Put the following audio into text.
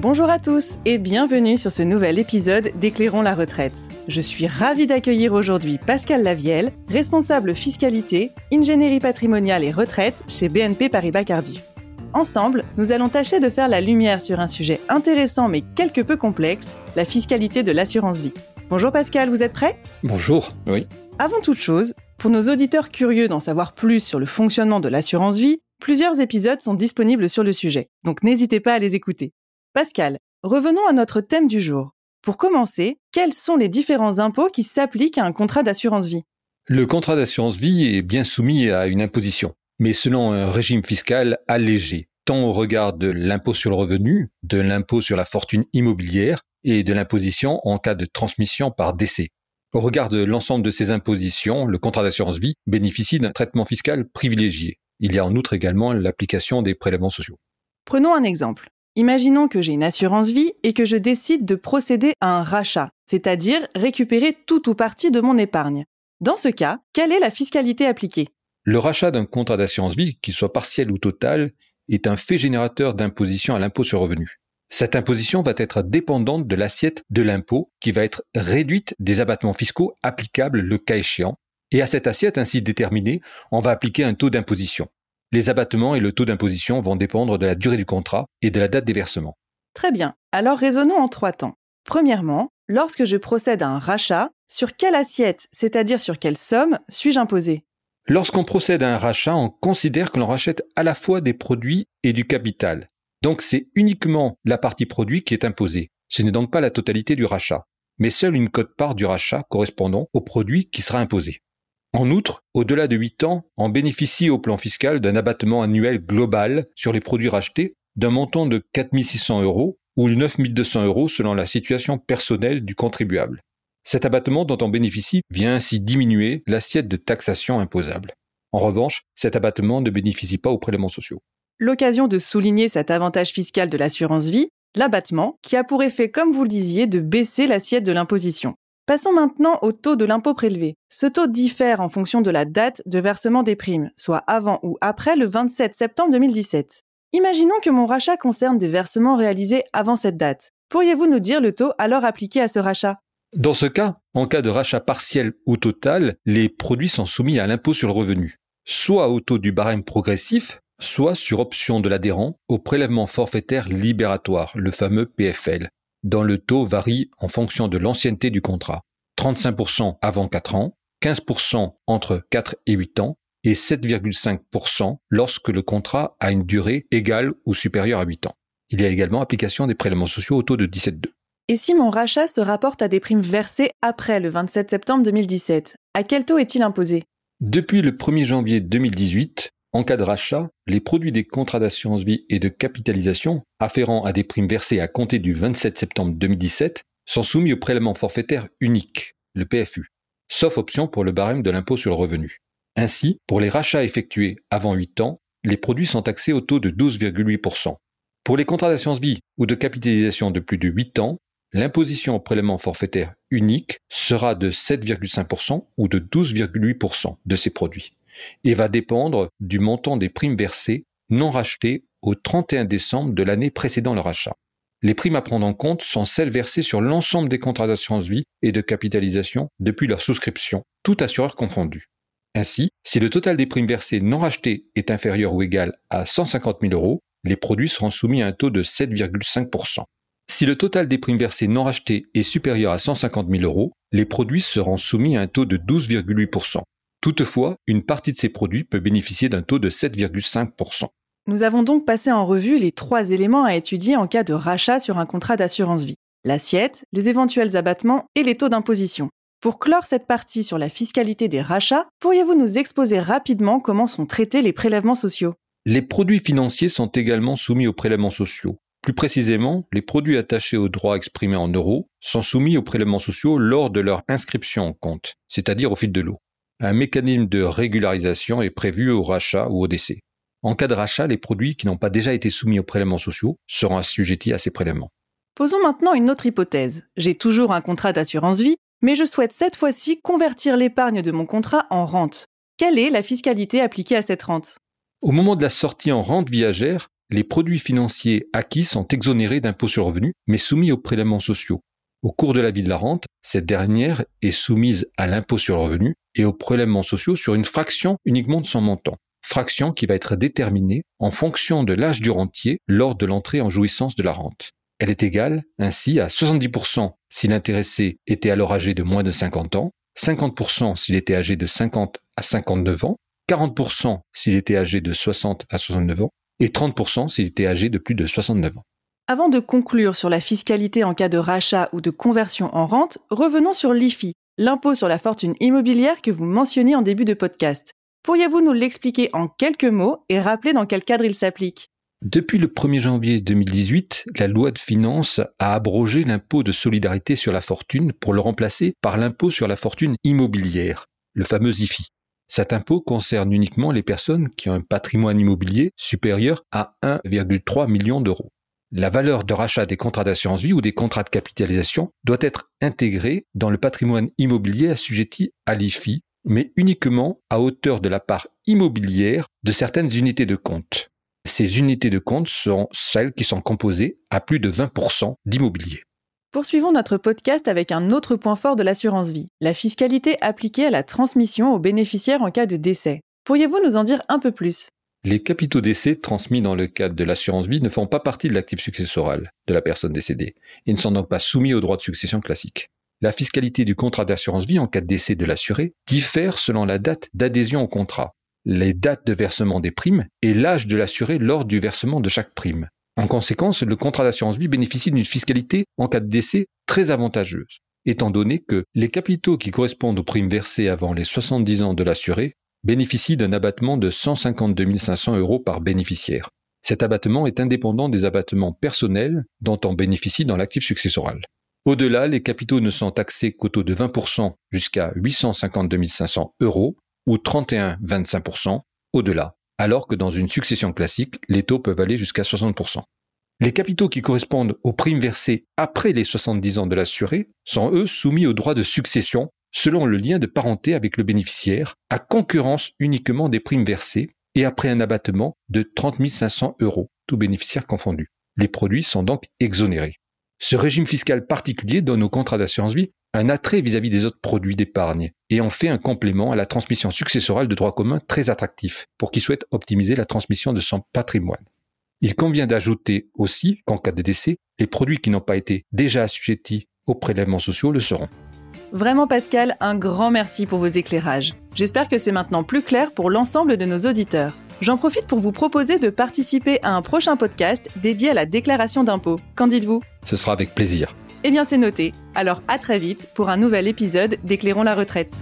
Bonjour à tous et bienvenue sur ce nouvel épisode d'Éclairons la retraite. Je suis ravie d'accueillir aujourd'hui Pascal Lavielle, responsable fiscalité, ingénierie patrimoniale et retraite chez BNP Paribas Cardiff. Ensemble, nous allons tâcher de faire la lumière sur un sujet intéressant mais quelque peu complexe, la fiscalité de l'assurance vie. Bonjour Pascal, vous êtes prêt? Bonjour, oui. Avant toute chose, pour nos auditeurs curieux d'en savoir plus sur le fonctionnement de l'assurance vie, plusieurs épisodes sont disponibles sur le sujet, donc n'hésitez pas à les écouter. Pascal, revenons à notre thème du jour. Pour commencer, quels sont les différents impôts qui s'appliquent à un contrat d'assurance vie? Le contrat d'assurance vie est bien soumis à une imposition, mais selon un régime fiscal allégé, tant au regard de l'impôt sur le revenu, de l'impôt sur la fortune immobilière et de l'imposition en cas de transmission par décès. Au regard de l'ensemble de ces impositions, le contrat d'assurance vie bénéficie d'un traitement fiscal privilégié. Il y a en outre également l'application des prélèvements sociaux. Prenons un exemple. Imaginons que j'ai une assurance vie et que je décide de procéder à un rachat, c'est-à-dire récupérer tout ou partie de mon épargne. Dans ce cas, quelle est la fiscalité appliquée? Le rachat d'un contrat d'assurance vie, qu'il soit partiel ou total, est un fait générateur d'imposition à l'impôt sur revenu. Cette imposition va être dépendante de l'assiette de l'impôt qui va être réduite des abattements fiscaux applicables le cas échéant. Et à cette assiette ainsi déterminée, on va appliquer un taux d'imposition. Les abattements et le taux d'imposition vont dépendre de la durée du contrat et de la date des versements. Très bien. Alors raisonnons en trois temps. Premièrement, lorsque je procède à un rachat, sur quelle assiette, c'est-à-dire sur quelle somme, suis-je imposé? Lorsqu'on procède à un rachat, on considère que l'on rachète à la fois des produits et du capital. Donc c'est uniquement la partie produit qui est imposée. Ce n'est donc pas la totalité du rachat, mais seule une cote-part du rachat correspondant au produit qui sera imposé. En outre, au-delà de 8 ans, on bénéficie au plan fiscal d'un abattement annuel global sur les produits rachetés d'un montant de 4 600 euros ou 9 200 euros selon la situation personnelle du contribuable. Cet abattement dont on bénéficie vient ainsi diminuer l'assiette de taxation imposable. En revanche, cet abattement ne bénéficie pas aux prélèvements sociaux. L'occasion de souligner cet avantage fiscal de l'assurance vie, l'abattement, qui a pour effet, comme vous le disiez, de baisser l'assiette de l'imposition. Passons maintenant au taux de l'impôt prélevé. Ce taux diffère en fonction de la date de versement des primes, soit avant ou après le 27 septembre 2017. Imaginons que mon rachat concerne des versements réalisés avant cette date. Pourriez-vous nous dire le taux alors appliqué à ce rachat? Dans ce cas, en cas de rachat partiel ou total, les produits sont soumis à l'impôt sur le revenu, soit au taux du barème progressif, soit sur option de l'adhérent au prélèvement forfaitaire libératoire, le fameux PFL, dont le taux varie en fonction de l'ancienneté du contrat. 35% avant 4 ans, 15% entre 4 et 8 ans et 7,5% lorsque le contrat a une durée égale ou supérieure à 8 ans. Il y a également application des prélèvements sociaux au taux de 17,2. Et si mon rachat se rapporte à des primes versées après le 27 septembre 2017, à quel taux est-il imposé? Depuis le 1er janvier 2018, en cas de rachat, les produits des contrats d'assurance vie et de capitalisation afférents à des primes versées à compter du 27 septembre 2017 sont soumis au prélèvement forfaitaire unique, le PFU, sauf option pour le barème de l'impôt sur le revenu. Ainsi, pour les rachats effectués avant 8 ans, les produits sont taxés au taux de 12,8%. Pour les contrats d'assurance vie ou de capitalisation de plus de 8 ans, l'imposition au prélèvement forfaitaire unique sera de 7,5% ou de 12,8% de ces produits et va dépendre du montant des primes versées non rachetées au 31 décembre de l'année précédant le rachat. Les primes à prendre en compte sont celles versées sur l'ensemble des contrats d'assurance vie et de capitalisation depuis leur souscription, tout assureur confondu. Ainsi, si le total des primes versées non rachetées est inférieur ou égal à 150 000 euros, les produits seront soumis à un taux de 7,5%. Si le total des primes versées non rachetées est supérieur à 150 000 euros, les produits seront soumis à un taux de 12,8%. Toutefois, une partie de ces produits peut bénéficier d'un taux de 7,5%. Nous avons donc passé en revue les trois éléments à étudier en cas de rachat sur un contrat d'assurance vie. L'assiette, les éventuels abattements et les taux d'imposition. Pour clore cette partie sur la fiscalité des rachats, pourriez-vous nous exposer rapidement comment sont traités les prélèvements sociaux? Les produits financiers sont également soumis aux prélèvements sociaux. Plus précisément, les produits attachés aux droits exprimés en euros sont soumis aux prélèvements sociaux lors de leur inscription en compte, c'est-à-dire au fil de l'eau. Un mécanisme de régularisation est prévu au rachat ou au décès. En cas de rachat, les produits qui n'ont pas déjà été soumis aux prélèvements sociaux seront assujettis à ces prélèvements. Posons maintenant une autre hypothèse. J'ai toujours un contrat d'assurance vie, mais je souhaite cette fois-ci convertir l'épargne de mon contrat en rente. Quelle est la fiscalité appliquée à cette rente? Au moment de la sortie en rente viagère, les produits financiers acquis sont exonérés d'impôts sur le revenu, mais soumis aux prélèvements sociaux. Au cours de la vie de la rente, cette dernière est soumise à l'impôt sur le revenu et aux prélèvements sociaux sur une fraction uniquement de son montant. Fraction qui va être déterminée en fonction de l'âge du rentier lors de l'entrée en jouissance de la rente. Elle est égale ainsi à 70% si l'intéressé était alors âgé de moins de 50 ans, 50% s'il était âgé de 50 à 59 ans, 40% s'il était âgé de 60 à 69 ans et 30% s'il était âgé de plus de 69 ans. Avant de conclure sur la fiscalité en cas de rachat ou de conversion en rente, revenons sur l'IFI, l'impôt sur la fortune immobilière que vous mentionnez en début de podcast. Pourriez-vous nous l'expliquer en quelques mots et rappeler dans quel cadre il s'applique? Depuis le 1er janvier 2018, la loi de finances a abrogé l'impôt de solidarité sur la fortune pour le remplacer par l'impôt sur la fortune immobilière, le fameux IFI. Cet impôt concerne uniquement les personnes qui ont un patrimoine immobilier supérieur à 1,3 million d'euros. La valeur de rachat des contrats d'assurance vie ou des contrats de capitalisation doit être intégrée dans le patrimoine immobilier assujetti à l'IFI, mais uniquement à hauteur de la part immobilière de certaines unités de compte. Ces unités de compte sont celles qui sont composées à plus de 20% d'immobilier. Poursuivons notre podcast avec un autre point fort de l'assurance vie, la fiscalité appliquée à la transmission aux bénéficiaires en cas de décès. Pourriez-vous nous en dire un peu plus? Les capitaux décès transmis dans le cadre de l'assurance vie ne font pas partie de l'actif successoral de la personne décédée et ne sont donc pas soumis au droit de succession classique. La fiscalité du contrat d'assurance vie en cas de décès de l'assuré diffère selon la date d'adhésion au contrat les dates de versement des primes et l'âge de l'assuré lors du versement de chaque prime. En conséquence, le contrat d'assurance vie bénéficie d'une fiscalité en cas de décès très avantageuse, étant donné que les capitaux qui correspondent aux primes versées avant les 70 ans de l'assuré bénéficient d'un abattement de 152 500 euros par bénéficiaire. Cet abattement est indépendant des abattements personnels dont on bénéficie dans l'actif successoral. Au-delà, les capitaux ne sont taxés qu'au taux de 20% jusqu'à 852 500 euros ou 31-25% au-delà, alors que dans une succession classique, les taux peuvent aller jusqu'à 60%. Les capitaux qui correspondent aux primes versées après les 70 ans de l'assuré sont eux soumis au droit de succession selon le lien de parenté avec le bénéficiaire, à concurrence uniquement des primes versées et après un abattement de 30 500 euros, tout bénéficiaire confondu. Les produits sont donc exonérés. Ce régime fiscal particulier donne aux contrats d'assurance vie un attrait vis-à-vis des autres produits d'épargne et en fait un complément à la transmission successorale de droit commun très attractif pour qui souhaite optimiser la transmission de son patrimoine. Il convient d'ajouter aussi qu'en cas de décès, les produits qui n'ont pas été déjà assujettis aux prélèvements sociaux le seront. Vraiment Pascal, un grand merci pour vos éclairages. J'espère que c'est maintenant plus clair pour l'ensemble de nos auditeurs. J'en profite pour vous proposer de participer à un prochain podcast dédié à la déclaration d'impôts. Qu'en dites-vous? Ce sera avec plaisir. Eh bien c'est noté. Alors à très vite pour un nouvel épisode d'Éclairons la retraite.